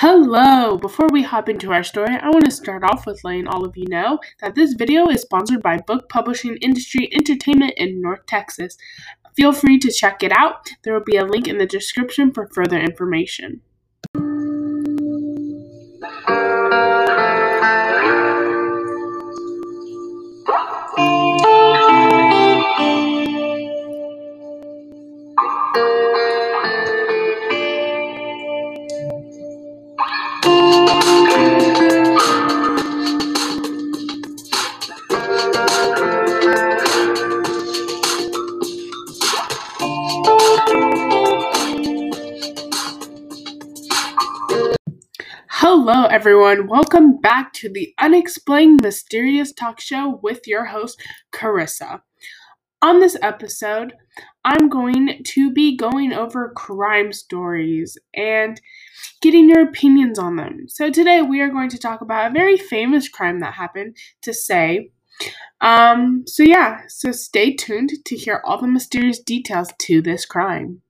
Hello! Before we hop into our story, I want to start off with letting all of you know that this video is sponsored by Book Publishing Industry Entertainment in North Texas. Feel free to check it out. There will be a link in the description for further information. Hello, everyone. Welcome back to the Unexplained Mysterious Talk Show with your host, Carissa. On this episode, I'm going to be going over crime stories and getting your opinions on them. So, today we are going to talk about a very famous crime that happened to say. Um, so, yeah, so stay tuned to hear all the mysterious details to this crime.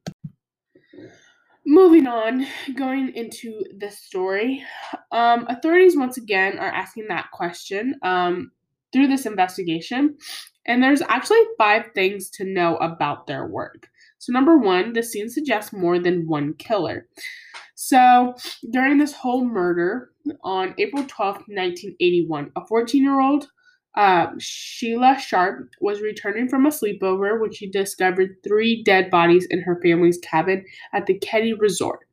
Moving on, going into the story, um, authorities once again are asking that question um, through this investigation, and there's actually five things to know about their work. So, number one, the scene suggests more than one killer. So, during this whole murder on April 12th, 1981, a 14 year old uh, Sheila Sharp was returning from a sleepover when she discovered three dead bodies in her family's cabin at the Keddie Resort.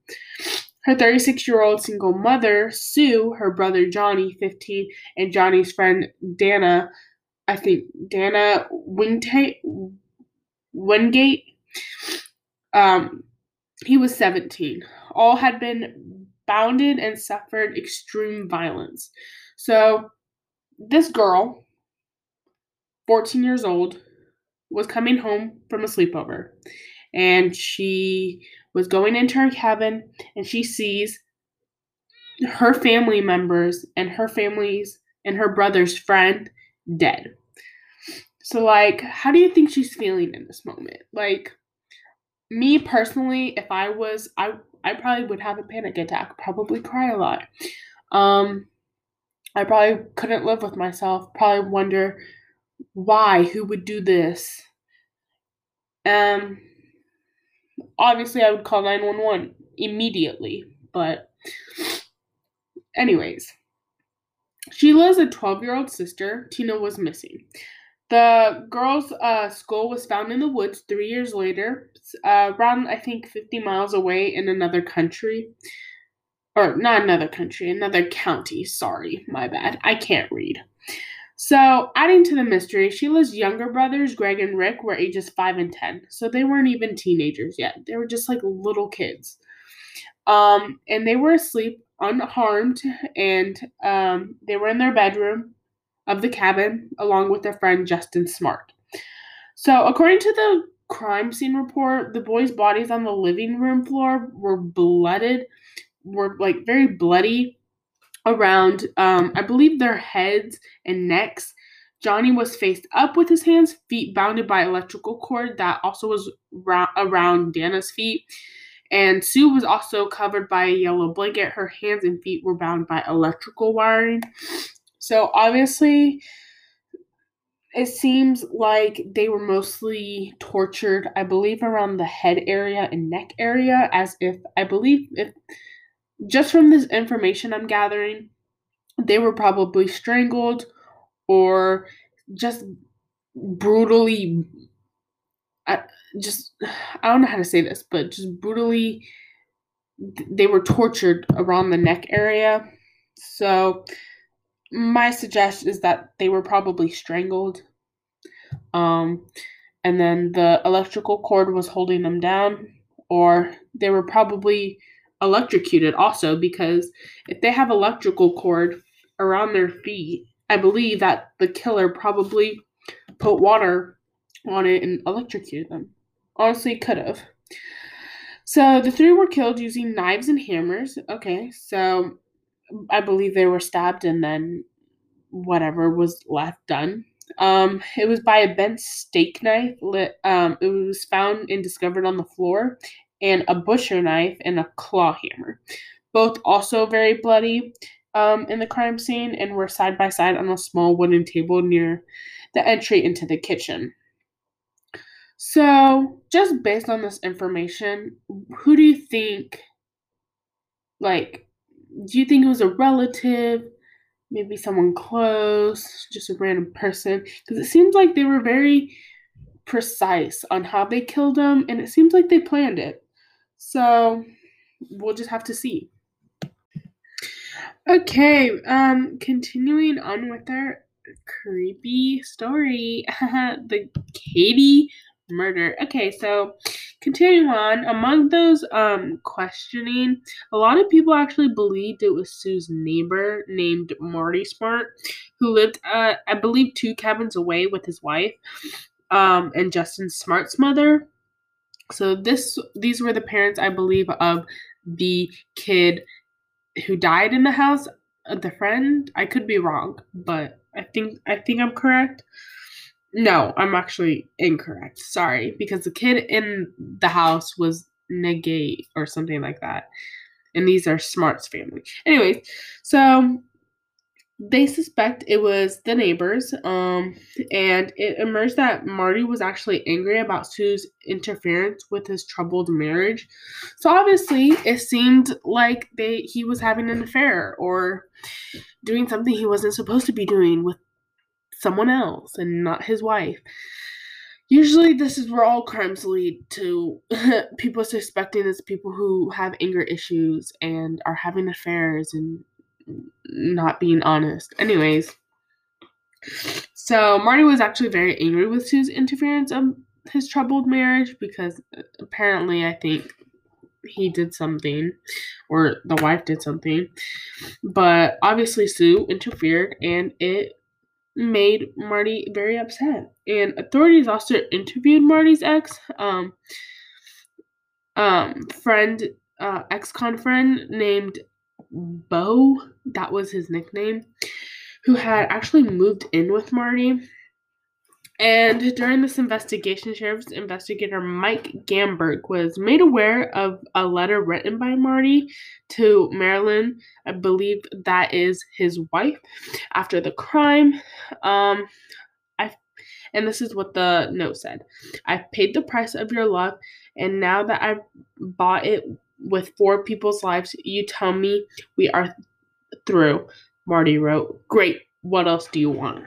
Her 36 year old single mother, Sue, her brother Johnny, 15, and Johnny's friend Dana, I think Dana Wingate, Wingate, um, he was 17, all had been bounded and suffered extreme violence. So, this girl, 14 years old, was coming home from a sleepover. And she was going into her cabin and she sees her family members and her family's and her brother's friend dead. So, like, how do you think she's feeling in this moment? Like, me personally, if I was, I I probably would have a panic attack, probably cry a lot. Um, I probably couldn't live with myself. Probably wonder why who would do this? Um obviously i would call 911 immediately but anyways. Sheila's a 12 year old sister tina was missing. The girl's uh, skull was found in the woods three years later uh, around i think 50 miles away in another country. Or not another country another county sorry my bad i can't read so, adding to the mystery, Sheila's younger brothers, Greg and Rick, were ages 5 and 10. So, they weren't even teenagers yet. They were just like little kids. Um, and they were asleep unharmed, and um, they were in their bedroom of the cabin along with their friend Justin Smart. So, according to the crime scene report, the boys' bodies on the living room floor were blooded, were like very bloody around, um, I believe, their heads and necks. Johnny was faced up with his hands, feet bounded by electrical cord that also was ra- around Dana's feet. And Sue was also covered by a yellow blanket. Her hands and feet were bound by electrical wiring. So obviously, it seems like they were mostly tortured, I believe, around the head area and neck area, as if I believe if just from this information I'm gathering, they were probably strangled or just brutally I just I don't know how to say this, but just brutally they were tortured around the neck area. So my suggestion is that they were probably strangled. Um and then the electrical cord was holding them down or they were probably electrocuted also because if they have electrical cord around their feet, I believe that the killer probably put water on it and electrocuted them. Honestly, could have. So the three were killed using knives and hammers. Okay, so I believe they were stabbed and then whatever was left done. Um, it was by a bent steak knife. Lit, um, it was found and discovered on the floor, and a butcher knife and a claw hammer. both also very bloody um, in the crime scene and were side by side on a small wooden table near the entry into the kitchen. So, just based on this information, who do you think, like, do you think it was a relative, maybe someone close, just a random person? Because it seems like they were very precise on how they killed him, and it seems like they planned it. So, we'll just have to see. Okay, um, continuing on with our creepy story, the Keddie murder. Okay, so continuing on, among those um questioning, a lot of people actually believed it was Sue's neighbor named Marty Smart, who lived uh I believe two cabins away with his wife, um, and Justin Smart's mother. So this these were the parents I believe of the kid who died in the house, uh, the friend. I could be wrong, but I think I think I'm correct. No, I'm actually incorrect. Sorry, because the kid in the house was negate or something like that. And these are Smart's family. Anyways, so they suspect it was the neighbors um and it emerged that marty was actually angry about sue's interference with his troubled marriage. So obviously it seemed like they he was having an affair or doing something he wasn't supposed to be doing with someone else and not his wife. Usually this is where all crimes lead to people suspecting it's people who have anger issues and are having affairs and not being honest. Anyways, so Marty was actually very angry with Sue's interference of his troubled marriage because apparently I think he did something or the wife did something. But obviously Sue interfered and it made Marty very upset. And authorities also interviewed Marty's ex um um friend uh ex-con friend named Bo, that was his nickname, who had actually moved in with Marty. And during this investigation, Sheriff's investigator Mike Gamberg was made aware of a letter written by Marty to Marilyn. I believe that is his wife after the crime. Um, I, and this is what the note said I've paid the price of your love, and now that I've bought it with four people's lives, you tell me we are through. Marty wrote, Great, what else do you want?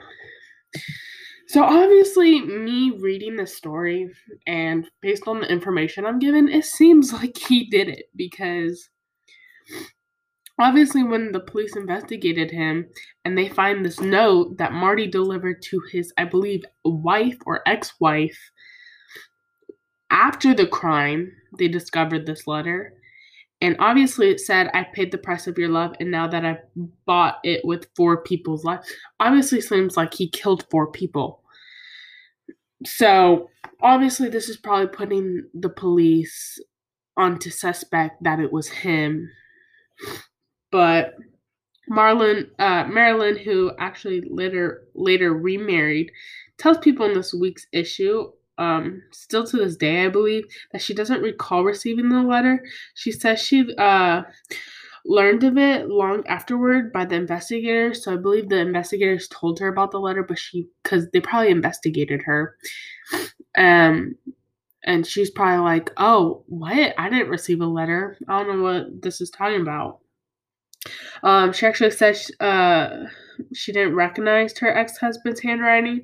So, obviously, me reading the story and based on the information I'm given, it seems like he did it because obviously, when the police investigated him and they find this note that Marty delivered to his, I believe, wife or ex wife after the crime, they discovered this letter. And obviously, it said, I paid the price of your love, and now that I've bought it with four people's life. Obviously, seems like he killed four people. So, obviously, this is probably putting the police onto suspect that it was him. But Marlon, uh, Marilyn, who actually later later remarried, tells people in this week's issue um, still to this day, I believe, that she doesn't recall receiving the letter. She says she uh, learned of it long afterward by the investigators. So I believe the investigators told her about the letter, but she, because they probably investigated her. Um, and she's probably like, oh, what? I didn't receive a letter. I don't know what this is talking about. Um, she actually says uh, she didn't recognize her ex husband's handwriting.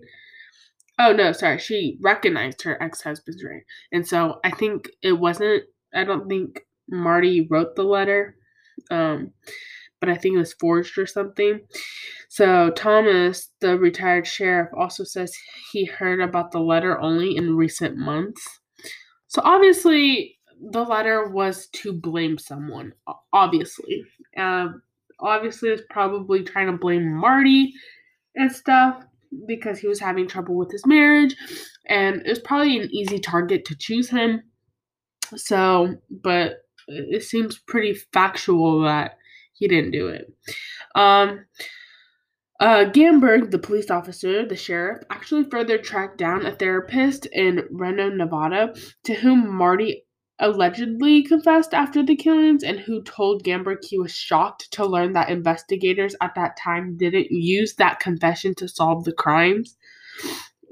Oh no, sorry. She recognized her ex-husband's ring. And so I think it wasn't I don't think Marty wrote the letter. Um but I think it was forged or something. So Thomas, the retired sheriff, also says he heard about the letter only in recent months. So obviously the letter was to blame someone. Obviously, um, obviously it's probably trying to blame Marty and stuff because he was having trouble with his marriage and it was probably an easy target to choose him. So, but it seems pretty factual that he didn't do it. Um, uh, Gamberg, the police officer, the sheriff, actually further tracked down a therapist in Reno, Nevada, to whom Marty allegedly confessed after the killings and who told Gamberg he was shocked to learn that investigators at that time didn't use that confession to solve the crimes.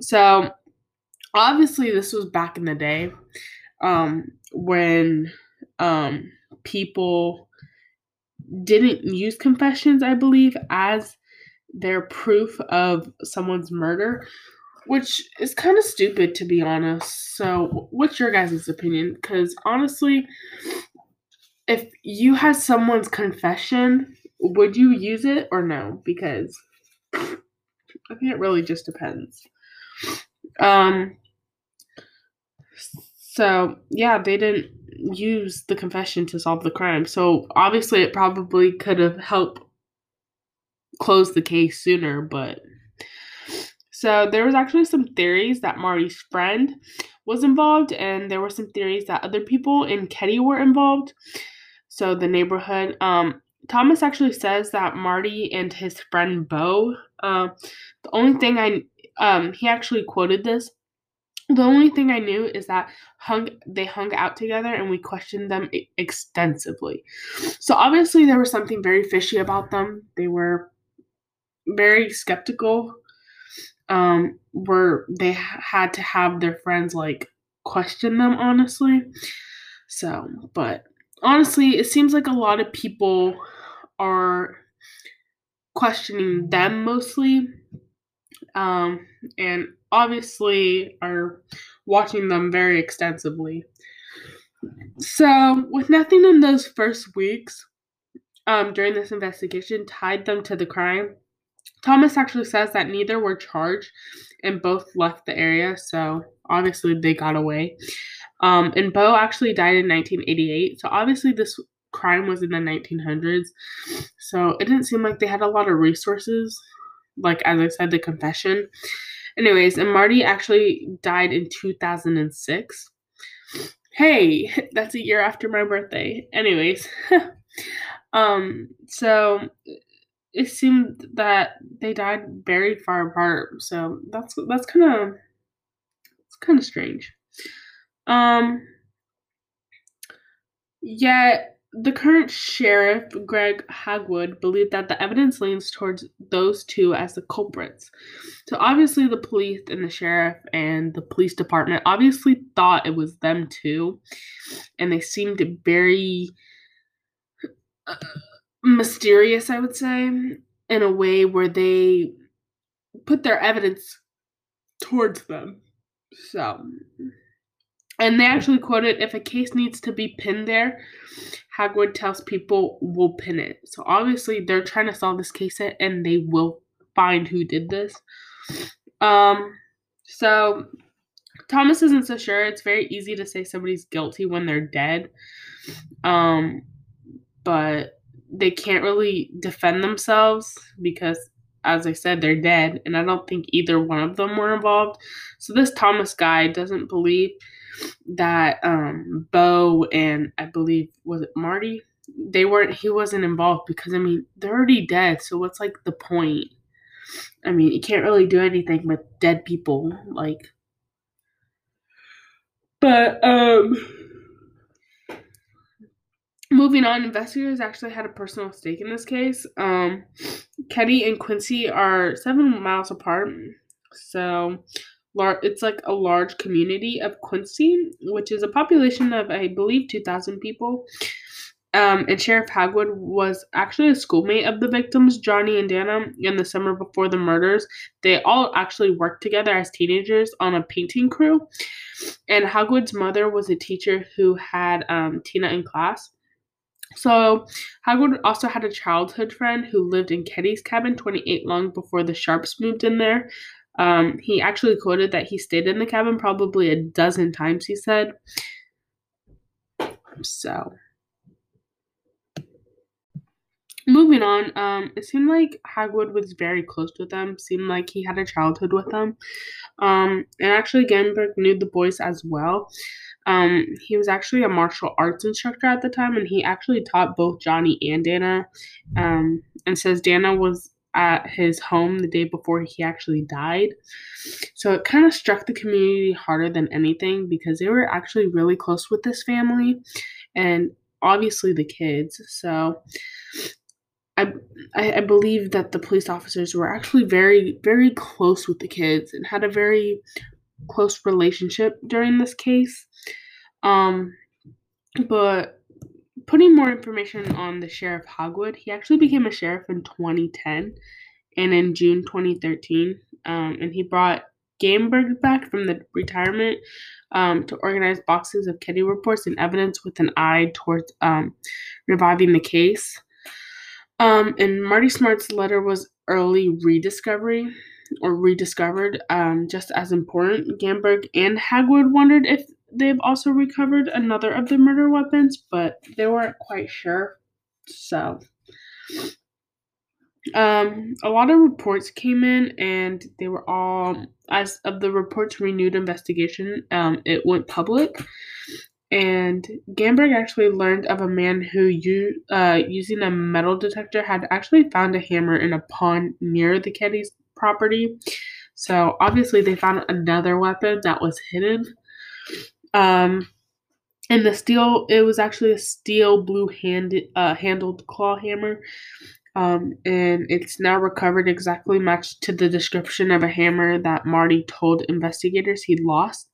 So, obviously, this was back in the day um, when um, people didn't use confessions, I believe, as their proof of someone's murder, which is kind of stupid to be honest. So, what's your guys' opinion? Because honestly, if you had someone's confession, would you use it or no? Because I think it really just depends. Um. So yeah, they didn't use the confession to solve the crime. So obviously, it probably could have helped close the case sooner, but so there was actually some theories that Marty's friend was involved, and there were some theories that other people in Keddie were involved. So the neighborhood. Um, Thomas actually says that Marty and his friend Bo. Uh, the only thing I um he actually quoted this. The only thing I knew is that hung they hung out together and we questioned them extensively. So obviously there was something very fishy about them. They were very skeptical um were they had to have their friends like question them honestly. So but honestly it seems like a lot of people are questioning them mostly. Um and obviously are watching them very extensively. So with nothing in those first weeks um during this investigation tied them to the crime Thomas actually says that neither were charged and both left the area, so obviously they got away. Um, and Bo actually died in 1988, so obviously this crime was in the 1900s, so it didn't seem like they had a lot of resources, like as I said, the confession. Anyways, and Marty actually died in 2006. Hey, that's a year after my birthday. Anyways, um, so it seemed that they died very far apart. So that's that's kind of it's kind of strange. Um. Yet the current sheriff, Greg Hagwood, believed that the evidence leans towards those two as the culprits. So obviously, the police and the sheriff and the police department obviously thought it was them too, and they seemed very. Uh, mysterious, I would say, in a way where they put their evidence towards them. So, and they actually quoted if a case needs to be pinned there, Hagwood tells people we'll pin it. So obviously they're trying to solve this case and they will find who did this. Um so Thomas isn't so sure. It's very easy to say somebody's guilty when they're dead. Um but they can't really defend themselves because as I said, they're dead, and I don't think either one of them were involved. So this Thomas guy doesn't believe that um Bo and I believe was it Marty? They weren't he wasn't involved because I mean they're already dead, so what's like the point? I mean, you can't really do anything with dead people, like but um moving on, investigators actually had a personal stake in this case. Um, Keddie and Quincy are seven miles apart, so lar- it's like a large community of Quincy, which is a population of I believe two thousand people. Um, and Sheriff Hagwood was actually a schoolmate of the victims, Johnny and Dana, in the summer before the murders. They all actually worked together as teenagers on a painting crew. And Hagwood's mother was a teacher who had um, Tina in class. So, Hagwood also had a childhood friend who lived in Keddie's cabin 28 long before the Sharps moved in there. Um, he actually quoted that he stayed in the cabin probably a dozen times, he said. So, moving on, um, it seemed like Hagwood was very close with them, seemed like he had a childhood with them. Um, and actually, Gamberg knew the boys as well. Um, he was actually a martial arts instructor at the time, and he actually taught both Johnny and Dana. Um, and says Dana was at his home the day before he actually died. So it kind of struck the community harder than anything because they were actually really close with this family and obviously the kids. So I, I believe that the police officers were actually very very close with the kids and had a very close relationship during this case. Um, but putting more information on the sheriff Hagwood, he actually became a sheriff in 2010 and in June 2013, um, and he brought Gamberg back from the retirement um, to organize boxes of Keddie reports and evidence with an eye towards um, reviving the case. Um, and Marty Smart's letter was early rediscovery or rediscovered, um, just as important. Gamberg and Hagwood wondered if they've also recovered another of the murder weapons, but they weren't quite sure. So, um, a lot of reports came in, and they were all as of the report's renewed investigation. Um, it went public, and Gamberg actually learned of a man who, uh, using a metal detector, had actually found a hammer in a pond near the Keddie's property. So obviously, they found another weapon that was hidden. Um, and the steel, it was actually a steel blue handed uh, handled claw hammer. Um, and it's now recovered exactly matched to the description of a hammer that Marty told investigators he lost.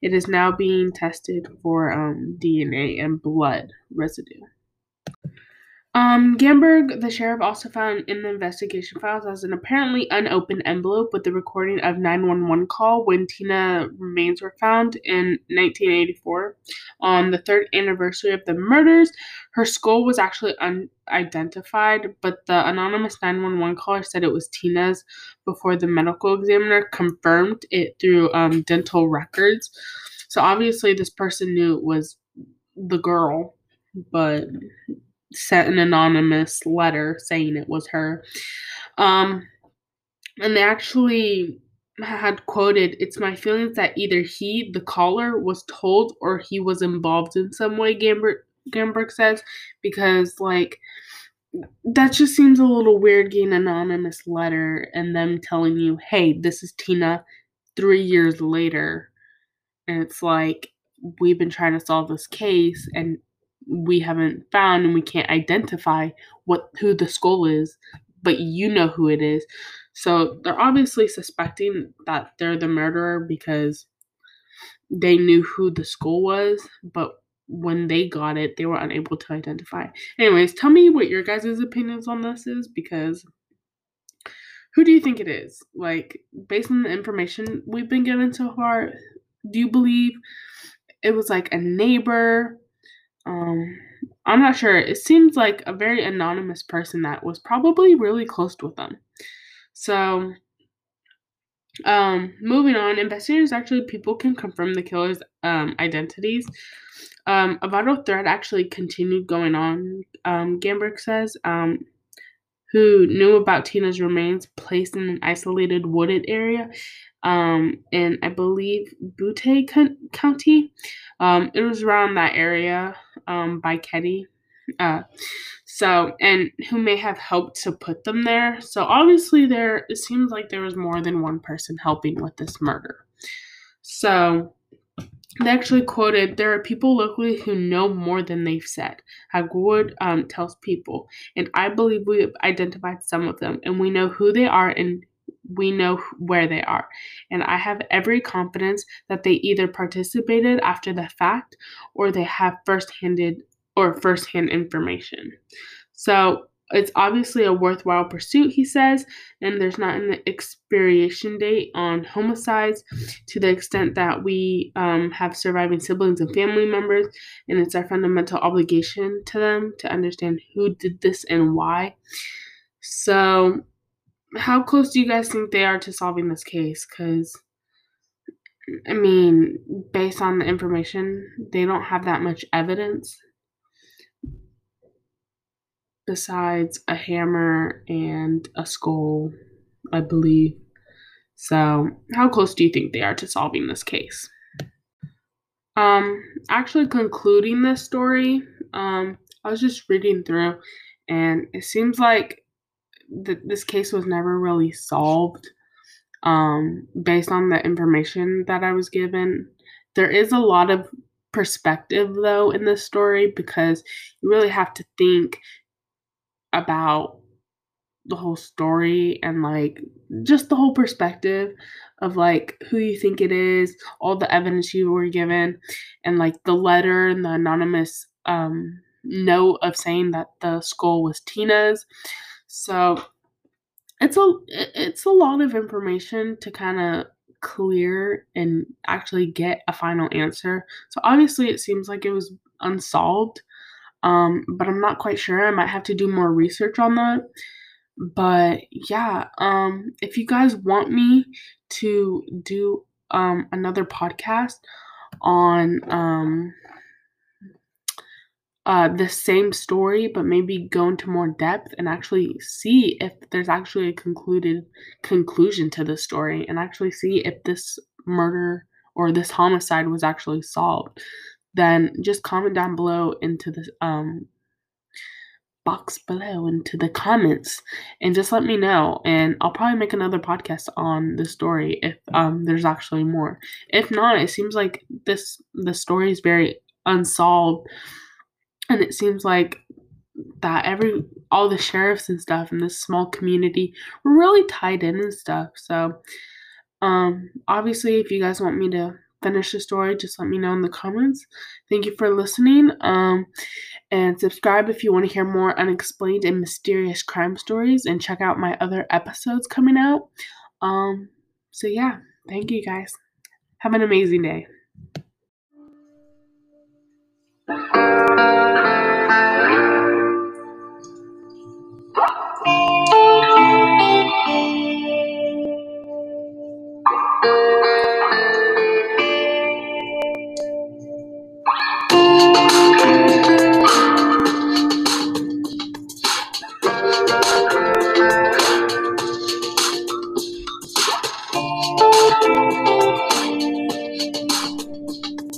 It is now being tested for um, DNA and blood residue. Um, Gamberg, the sheriff, also found in the investigation files as an apparently unopened envelope with the recording of 911 call when Tina remains were found in 1984. On the third anniversary of the murders, her skull was actually unidentified, but the anonymous 911 caller said it was Tina's before the medical examiner confirmed it through um, dental records. So obviously, this person knew it was the girl, but sent an anonymous letter saying it was her. Um, and they actually had quoted, It's my feelings that either he, the caller, was told or he was involved in some way, Gamberg, Gamberg says, because, like, that just seems a little weird getting an anonymous letter and them telling you, hey, this is Tina three years later. And it's like, we've been trying to solve this case and we haven't found and we can't identify what who the skull is, but you know who it is. So they're obviously suspecting that they're the murderer because they knew who the skull was, but when they got it, they were unable to identify. Anyways, tell me what your guys' opinions on this is because who do you think it is? Like, based on the information we've been given so far, do you believe it was like a neighbor um, I'm not sure. It seems like a very anonymous person that was probably really close with them. So, um, moving on, investigators actually people can confirm the killer's um, identities. Um, a vital threat actually continued going on. Um, Gamberg says, um, who knew about Tina's remains placed in an isolated wooded area um, in, I believe, Butte County. Um, it was around that area um, by Keddie. Uh, so, and who may have helped to put them there. So, obviously, there it seems like there was more than one person helping with this murder. So, they actually quoted there are people locally who know more than they've said hagwood um, tells people and i believe we have identified some of them and we know who they are and we know where they are and i have every confidence that they either participated after the fact or they have first-handed or first-hand information so it's obviously a worthwhile pursuit, he says, and there's not an expiration date on homicides to the extent that we um, have surviving siblings and family members, and it's our fundamental obligation to them to understand who did this and why. So, how close do you guys think they are to solving this case? Because, I mean, based on the information, they don't have that much evidence besides a hammer and a skull, I believe. So, how close do you think they are to solving this case? Um, actually concluding this story, um, I was just reading through and it seems like th- this case was never really solved um, based on the information that I was given. There is a lot of perspective, though, in this story because you really have to think about the whole story and like just the whole perspective of like who you think it is, all the evidence you were given, and like the letter and the anonymous um, note of saying that the skull was Tina's. So it's a it's a lot of information to kind of clear and actually get a final answer. So obviously it seems like it was unsolved. Um, but I'm not quite sure. I might have to do more research on that. But yeah, um, if you guys want me to do um, another podcast on um, uh, the same story, but maybe go into more depth and actually see if there's actually a concluded conclusion to the story and actually see if this murder or this homicide was actually solved, then just comment down below into the um, box below into the comments and just let me know. And I'll probably make another podcast on the story if um there's actually more. If not, it seems like this the story is very unsolved and it seems like that every all the sheriffs and stuff in this small community were really tied in and stuff. So um obviously if you guys want me to finish the story, just let me know in the comments. Thank you for listening. Um, and subscribe if you want to hear more unexplained and mysterious crime stories, and check out my other episodes coming out. Um, so yeah, thank you guys. Have an amazing day.